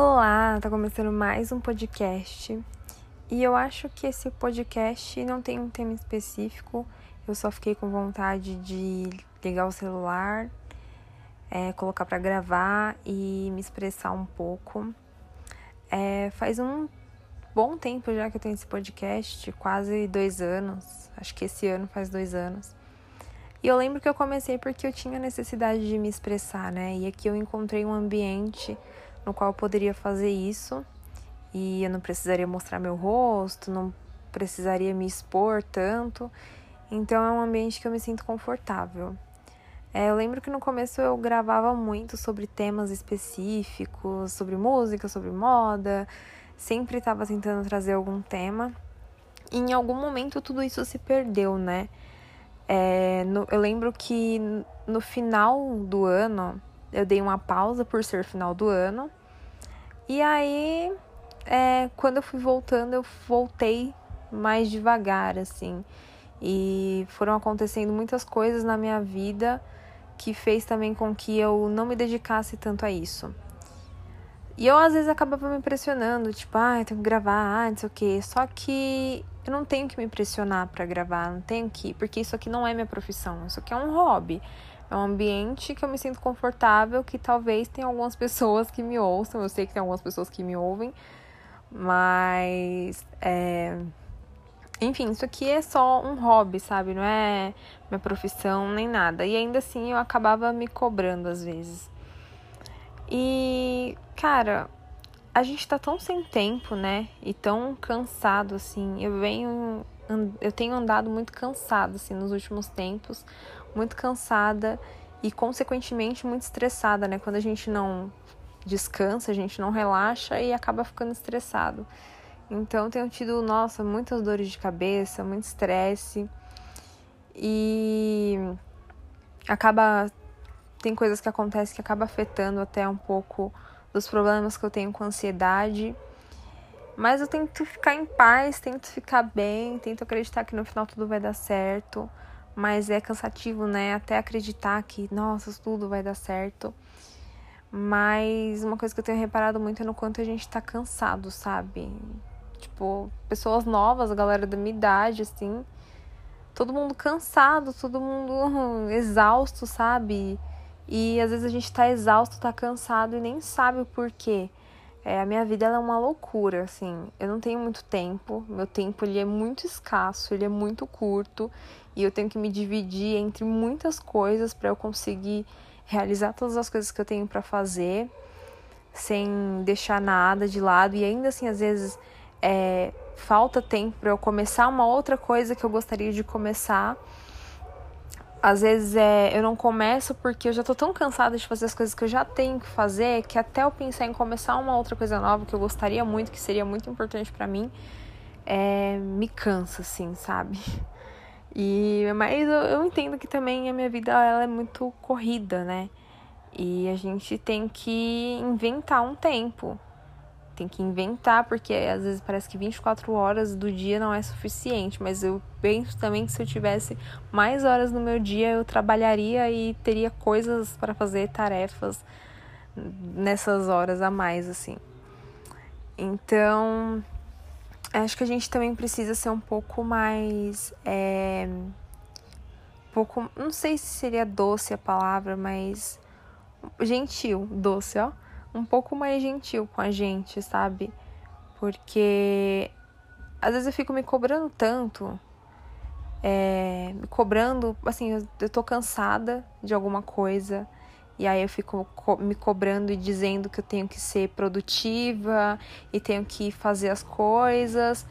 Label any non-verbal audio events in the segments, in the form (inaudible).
Olá, tá começando mais um podcast. E eu acho que esse podcast não tem um tema específico. Eu só fiquei com vontade de ligar o celular, é, colocar para gravar e me expressar um pouco. É, faz um bom tempo já que eu tenho esse podcast, quase dois anos. Acho que esse ano faz dois anos. E eu lembro que eu comecei porque eu tinha necessidade de me expressar, né? E aqui eu encontrei um ambiente no qual eu poderia fazer isso e eu não precisaria mostrar meu rosto, não precisaria me expor tanto. Então é um ambiente que eu me sinto confortável. É, eu lembro que no começo eu gravava muito sobre temas específicos, sobre música, sobre moda, sempre estava tentando trazer algum tema. E em algum momento tudo isso se perdeu, né? É, no, eu lembro que no final do ano eu dei uma pausa por ser final do ano e aí, é, quando eu fui voltando, eu voltei mais devagar, assim. E foram acontecendo muitas coisas na minha vida que fez também com que eu não me dedicasse tanto a isso. E eu às vezes acabava me impressionando, tipo, ah, eu tenho que gravar, ah, não sei o quê. Só que eu não tenho que me impressionar para gravar, não tenho que, porque isso aqui não é minha profissão, isso aqui é um hobby. É um ambiente que eu me sinto confortável, que talvez tenha algumas pessoas que me ouçam. Eu sei que tem algumas pessoas que me ouvem, mas é... enfim, isso aqui é só um hobby, sabe? Não é minha profissão nem nada. E ainda assim eu acabava me cobrando às vezes. E, cara, a gente tá tão sem tempo, né? E tão cansado assim. Eu venho eu tenho andado muito cansado assim nos últimos tempos muito cansada e, consequentemente, muito estressada, né? Quando a gente não descansa, a gente não relaxa e acaba ficando estressado. Então, tenho tido, nossa, muitas dores de cabeça, muito estresse e acaba. Tem coisas que acontecem que acaba afetando até um pouco dos problemas que eu tenho com ansiedade. Mas eu tento ficar em paz, tento ficar bem, tento acreditar que no final tudo vai dar certo mas é cansativo, né? Até acreditar que, nossa, tudo vai dar certo. Mas uma coisa que eu tenho reparado muito é no quanto a gente tá cansado, sabe? Tipo, pessoas novas, a galera da minha idade, assim. Todo mundo cansado, todo mundo (laughs) exausto, sabe? E às vezes a gente tá exausto, tá cansado e nem sabe o porquê. É, a minha vida é uma loucura, assim. Eu não tenho muito tempo. Meu tempo ele é muito escasso, ele é muito curto e eu tenho que me dividir entre muitas coisas para eu conseguir realizar todas as coisas que eu tenho para fazer sem deixar nada de lado e ainda assim às vezes é, falta tempo para eu começar uma outra coisa que eu gostaria de começar. Às vezes é, eu não começo porque eu já tô tão cansada de fazer as coisas que eu já tenho que fazer que até eu pensar em começar uma outra coisa nova que eu gostaria muito, que seria muito importante para mim, é, me cansa, assim, sabe? E mas eu, eu entendo que também a minha vida ela é muito corrida, né? E a gente tem que inventar um tempo. Tem que inventar, porque às vezes parece que 24 horas do dia não é suficiente. Mas eu penso também que se eu tivesse mais horas no meu dia, eu trabalharia e teria coisas para fazer, tarefas nessas horas a mais, assim. Então, acho que a gente também precisa ser um pouco mais. É, um pouco. Não sei se seria doce a palavra, mas. Gentil, doce, ó. Um pouco mais gentil com a gente, sabe? Porque. Às vezes eu fico me cobrando tanto. É, me cobrando, assim, eu, eu tô cansada de alguma coisa e aí eu fico me cobrando e dizendo que eu tenho que ser produtiva e tenho que fazer as coisas.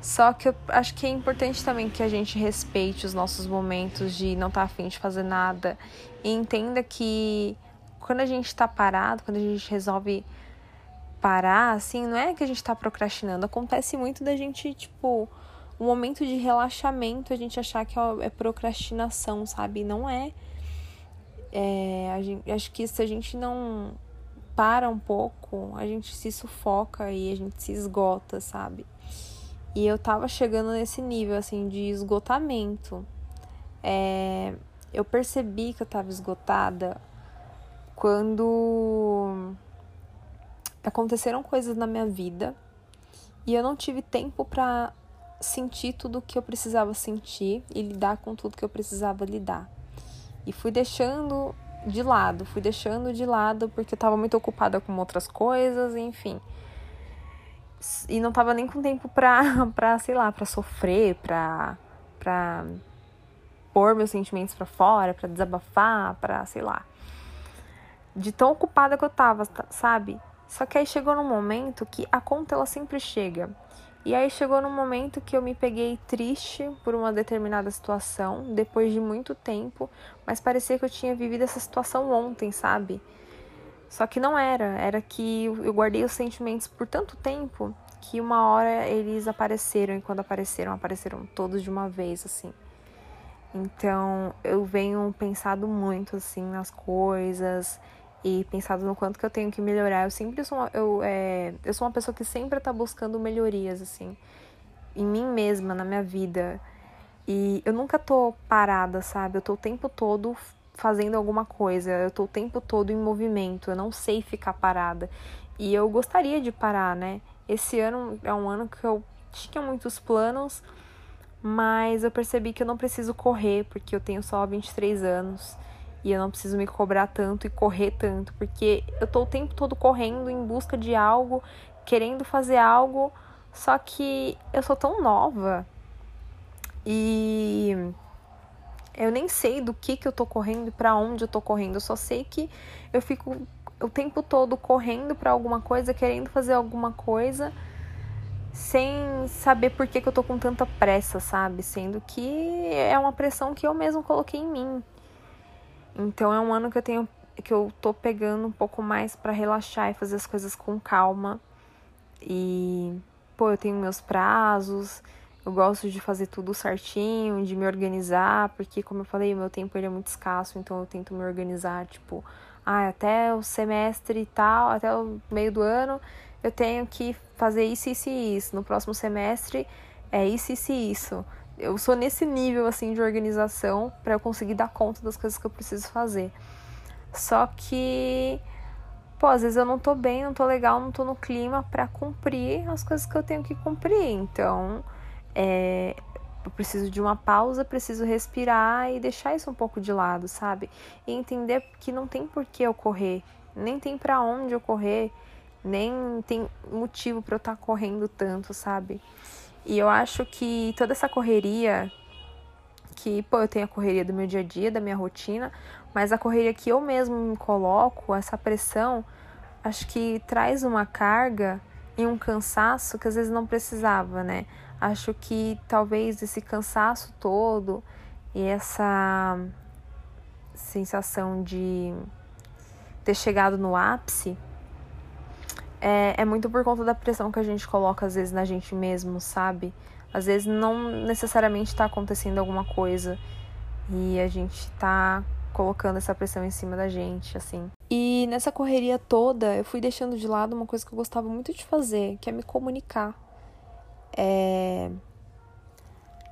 Só que eu acho que é importante também que a gente respeite os nossos momentos de não estar tá afim de fazer nada e entenda que quando a gente está parado, quando a gente resolve parar, assim, não é que a gente está procrastinando. Acontece muito da gente, tipo, um momento de relaxamento, a gente achar que é procrastinação, sabe? Não é. É, gente, acho que se a gente não para um pouco, a gente se sufoca e a gente se esgota, sabe? E eu tava chegando nesse nível, assim, de esgotamento. É, eu percebi que eu tava esgotada quando aconteceram coisas na minha vida e eu não tive tempo para sentir tudo o que eu precisava sentir e lidar com tudo que eu precisava lidar. E fui deixando de lado, fui deixando de lado porque eu tava muito ocupada com outras coisas, enfim. E não tava nem com tempo pra, (laughs) pra sei lá, pra sofrer, pra, pra pôr meus sentimentos para fora, para desabafar, para sei lá. De tão ocupada que eu tava, sabe? Só que aí chegou num momento que a conta ela sempre chega. E aí chegou num momento que eu me peguei triste por uma determinada situação, depois de muito tempo, mas parecia que eu tinha vivido essa situação ontem, sabe? Só que não era, era que eu guardei os sentimentos por tanto tempo que uma hora eles apareceram e quando apareceram, apareceram todos de uma vez, assim. Então eu venho pensado muito assim nas coisas e pensado no quanto que eu tenho que melhorar. Eu sempre sou uma, eu, é, eu sou uma pessoa que sempre está buscando melhorias assim em mim mesma, na minha vida. E eu nunca tô parada, sabe? Eu tô o tempo todo fazendo alguma coisa, eu tô o tempo todo em movimento, eu não sei ficar parada. E eu gostaria de parar, né? Esse ano é um ano que eu tinha muitos planos, mas eu percebi que eu não preciso correr, porque eu tenho só 23 anos e eu não preciso me cobrar tanto e correr tanto, porque eu tô o tempo todo correndo em busca de algo, querendo fazer algo, só que eu sou tão nova e eu nem sei do que que eu tô correndo e para onde eu tô correndo, eu só sei que eu fico o tempo todo correndo para alguma coisa, querendo fazer alguma coisa sem saber por que, que eu tô com tanta pressa, sabe? Sendo que é uma pressão que eu mesmo coloquei em mim. Então é um ano que eu tenho que eu tô pegando um pouco mais para relaxar e fazer as coisas com calma. E pô, eu tenho meus prazos, eu gosto de fazer tudo certinho, de me organizar, porque como eu falei, o meu tempo ele é muito escasso, então eu tento me organizar, tipo, ah, até o semestre e tal, até o meio do ano, eu tenho que fazer isso, isso e isso. No próximo semestre é isso, isso e isso. Eu sou nesse nível assim de organização para eu conseguir dar conta das coisas que eu preciso fazer. Só que pô, às vezes eu não tô bem, não tô legal, não tô no clima para cumprir as coisas que eu tenho que cumprir. Então, é, eu preciso de uma pausa, preciso respirar e deixar isso um pouco de lado, sabe? E entender que não tem por que eu correr, nem tem para onde eu correr nem tem motivo para eu estar tá correndo tanto, sabe? E eu acho que toda essa correria, que, pô, eu tenho a correria do meu dia a dia, da minha rotina, mas a correria que eu mesmo me coloco, essa pressão, acho que traz uma carga e um cansaço que às vezes não precisava, né? Acho que talvez esse cansaço todo e essa sensação de ter chegado no ápice é, é muito por conta da pressão que a gente coloca às vezes na gente mesmo, sabe? Às vezes não necessariamente está acontecendo alguma coisa e a gente tá colocando essa pressão em cima da gente, assim. E nessa correria toda, eu fui deixando de lado uma coisa que eu gostava muito de fazer, que é me comunicar. É...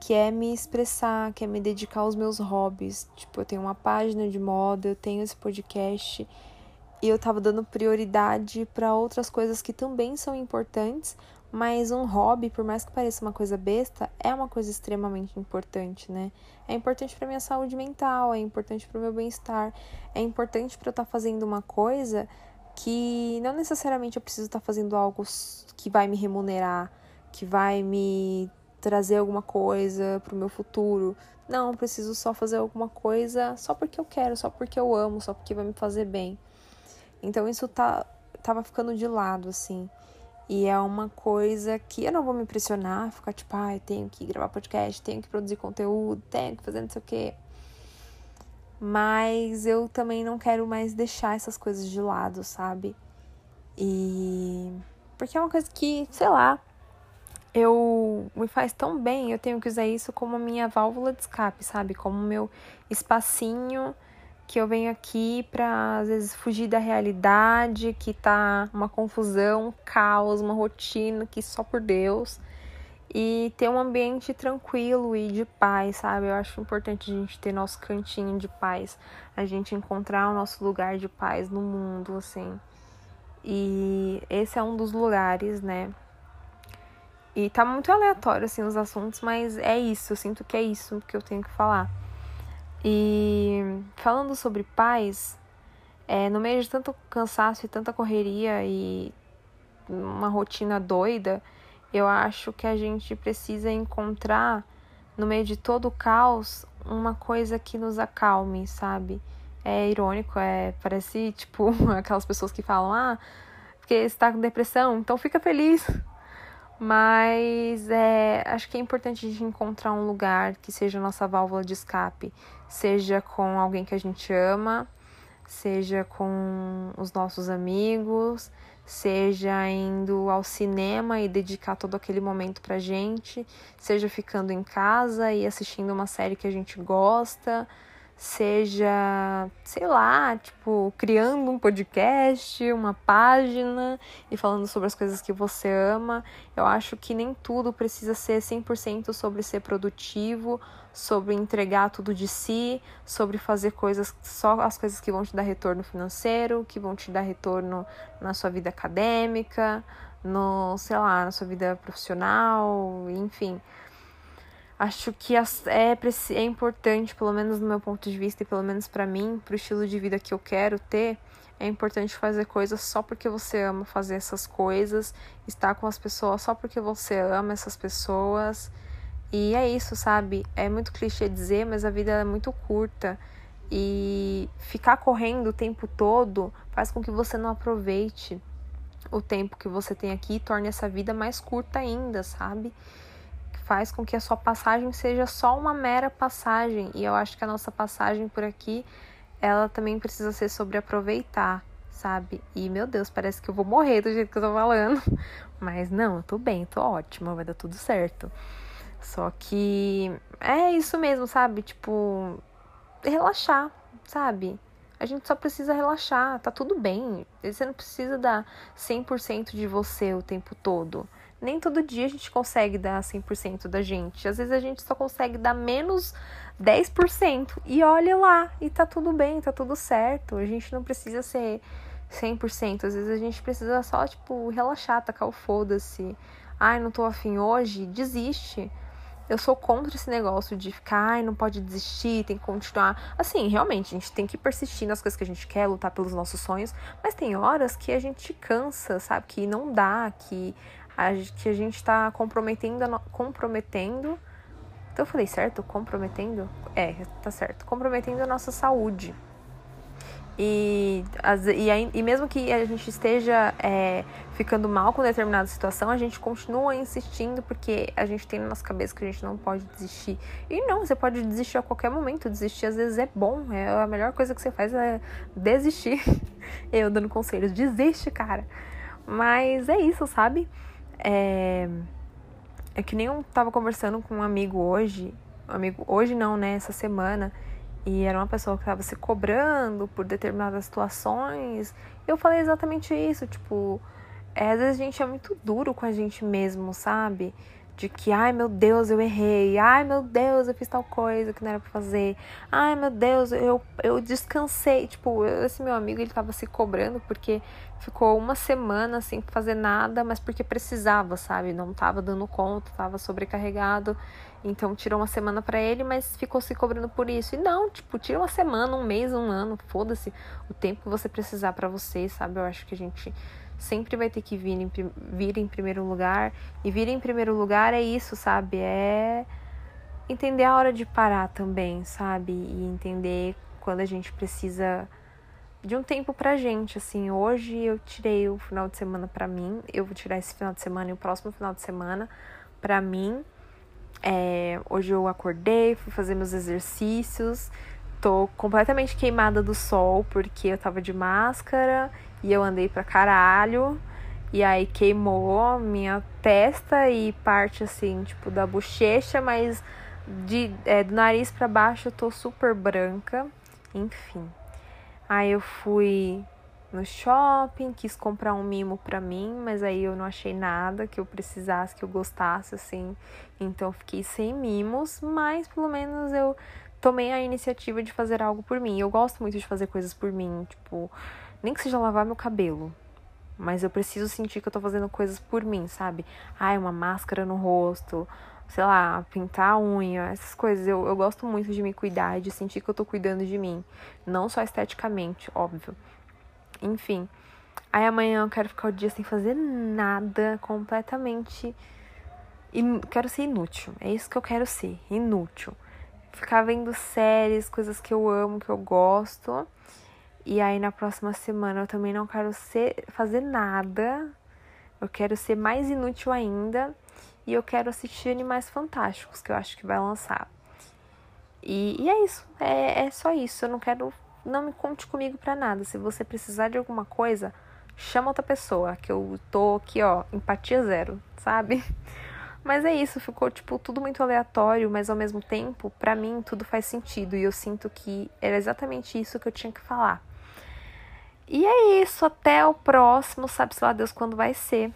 Que é me expressar, que é me dedicar aos meus hobbies. Tipo, eu tenho uma página de moda, eu tenho esse podcast eu tava dando prioridade para outras coisas que também são importantes, mas um hobby, por mais que pareça uma coisa besta, é uma coisa extremamente importante, né? É importante para minha saúde mental, é importante para o meu bem-estar, é importante para eu estar tá fazendo uma coisa que não necessariamente eu preciso estar tá fazendo algo que vai me remunerar, que vai me trazer alguma coisa para o meu futuro. Não, preciso só fazer alguma coisa só porque eu quero, só porque eu amo, só porque vai me fazer bem. Então isso tá, tava ficando de lado, assim. E é uma coisa que eu não vou me pressionar, ficar tipo, ah, eu tenho que gravar podcast, tenho que produzir conteúdo, tenho que fazer não sei o quê. Mas eu também não quero mais deixar essas coisas de lado, sabe? E. Porque é uma coisa que, sei lá, eu me faz tão bem, eu tenho que usar isso como minha válvula de escape, sabe? Como meu espacinho que eu venho aqui para às vezes fugir da realidade, que tá uma confusão, um caos, uma rotina que só por Deus e ter um ambiente tranquilo e de paz, sabe? Eu acho importante a gente ter nosso cantinho de paz, a gente encontrar o nosso lugar de paz no mundo, assim. E esse é um dos lugares, né? E tá muito aleatório, assim, os assuntos, mas é isso, eu sinto que é isso que eu tenho que falar. E falando sobre paz, é, no meio de tanto cansaço e tanta correria e uma rotina doida, eu acho que a gente precisa encontrar, no meio de todo o caos, uma coisa que nos acalme, sabe? É irônico, é parece tipo (laughs) aquelas pessoas que falam: "Ah, porque você tá com depressão, então fica feliz". Mas é, acho que é importante a gente encontrar um lugar que seja a nossa válvula de escape, seja com alguém que a gente ama, seja com os nossos amigos, seja indo ao cinema e dedicar todo aquele momento pra gente, seja ficando em casa e assistindo uma série que a gente gosta, seja, sei lá, tipo, criando um podcast, uma página e falando sobre as coisas que você ama. Eu acho que nem tudo precisa ser 100% sobre ser produtivo, sobre entregar tudo de si, sobre fazer coisas, só as coisas que vão te dar retorno financeiro, que vão te dar retorno na sua vida acadêmica, no, sei lá, na sua vida profissional, enfim. Acho que é, é importante, pelo menos no meu ponto de vista e pelo menos para mim, pro estilo de vida que eu quero ter, é importante fazer coisas só porque você ama fazer essas coisas, estar com as pessoas só porque você ama essas pessoas. E é isso, sabe? É muito clichê dizer, mas a vida é muito curta. E ficar correndo o tempo todo faz com que você não aproveite o tempo que você tem aqui e torne essa vida mais curta ainda, sabe? Faz com que a sua passagem seja só uma mera passagem. E eu acho que a nossa passagem por aqui, ela também precisa ser sobre aproveitar, sabe? E meu Deus, parece que eu vou morrer do jeito que eu tô falando. (laughs) Mas não, eu tô bem, tô ótima, vai dar tudo certo. Só que é isso mesmo, sabe? Tipo, relaxar, sabe? A gente só precisa relaxar, tá tudo bem. Você não precisa dar 100% de você o tempo todo nem todo dia a gente consegue dar 100% da gente. Às vezes a gente só consegue dar menos 10%. E olha lá, e tá tudo bem, tá tudo certo. A gente não precisa ser 100%. Às vezes a gente precisa só, tipo, relaxar, tacar o foda-se. Ai, não tô afim hoje, desiste. Eu sou contra esse negócio de ficar, ai, não pode desistir, tem que continuar. Assim, realmente, a gente tem que persistir nas coisas que a gente quer, lutar pelos nossos sonhos, mas tem horas que a gente cansa, sabe? Que não dá, que a, que a gente está comprometendo, comprometendo. Então eu falei certo? Comprometendo? É, tá certo. Comprometendo a nossa saúde. E, as, e, e mesmo que a gente esteja é, ficando mal com determinada situação, a gente continua insistindo porque a gente tem na nossa cabeça que a gente não pode desistir. E não, você pode desistir a qualquer momento. Desistir às vezes é bom. É a melhor coisa que você faz é desistir. (laughs) Eu dando conselhos, desiste, cara. Mas é isso, sabe? É, é que nem eu tava conversando com um amigo hoje, um amigo hoje não, né, essa semana, e era uma pessoa que tava se cobrando por determinadas situações. Eu falei exatamente isso, tipo, é, às vezes a gente é muito duro com a gente mesmo, sabe? De que, ai meu Deus, eu errei, ai meu Deus, eu fiz tal coisa que não era pra fazer, ai meu Deus, eu, eu descansei. Tipo, esse meu amigo ele tava se cobrando porque ficou uma semana sem fazer nada, mas porque precisava, sabe? Não tava dando conta, tava sobrecarregado. Então tirou uma semana para ele, mas ficou se cobrando por isso. E não, tipo, tira uma semana, um mês, um ano, foda-se o tempo que você precisar para você, sabe? Eu acho que a gente sempre vai ter que vir em, vir em primeiro lugar. E vir em primeiro lugar é isso, sabe? É entender a hora de parar também, sabe? E entender quando a gente precisa de um tempo pra gente, assim. Hoje eu tirei o final de semana pra mim. Eu vou tirar esse final de semana e o próximo final de semana pra mim. É, hoje eu acordei, fui fazer meus exercícios. Tô completamente queimada do sol porque eu tava de máscara e eu andei pra caralho. E aí queimou minha testa e parte assim, tipo, da bochecha, mas de, é, do nariz para baixo eu tô super branca. Enfim. Aí eu fui no shopping, quis comprar um mimo pra mim, mas aí eu não achei nada que eu precisasse, que eu gostasse, assim. Então fiquei sem mimos, mas pelo menos eu tomei a iniciativa de fazer algo por mim. Eu gosto muito de fazer coisas por mim, tipo nem que seja lavar meu cabelo. mas eu preciso sentir que eu tô fazendo coisas por mim, sabe? Ai, uma máscara no rosto, sei lá, pintar a unha, essas coisas. Eu, eu gosto muito de me cuidar, de sentir que eu tô cuidando de mim. Não só esteticamente, óbvio. Enfim. Aí amanhã eu quero ficar o dia sem fazer nada, completamente. In... Quero ser inútil. É isso que eu quero ser, inútil. Ficar vendo séries, coisas que eu amo, que eu gosto. E aí na próxima semana eu também não quero ser, fazer nada. Eu quero ser mais inútil ainda. E eu quero assistir Animais Fantásticos, que eu acho que vai lançar. E, e é isso. É, é só isso. Eu não quero. Não me conte comigo pra nada. Se você precisar de alguma coisa, chama outra pessoa. Que eu tô aqui, ó, empatia zero, sabe? (laughs) Mas é isso, ficou tipo tudo muito aleatório, mas ao mesmo tempo, para mim tudo faz sentido e eu sinto que era exatamente isso que eu tinha que falar. E é isso, até o próximo, sabe se lá Deus quando vai ser.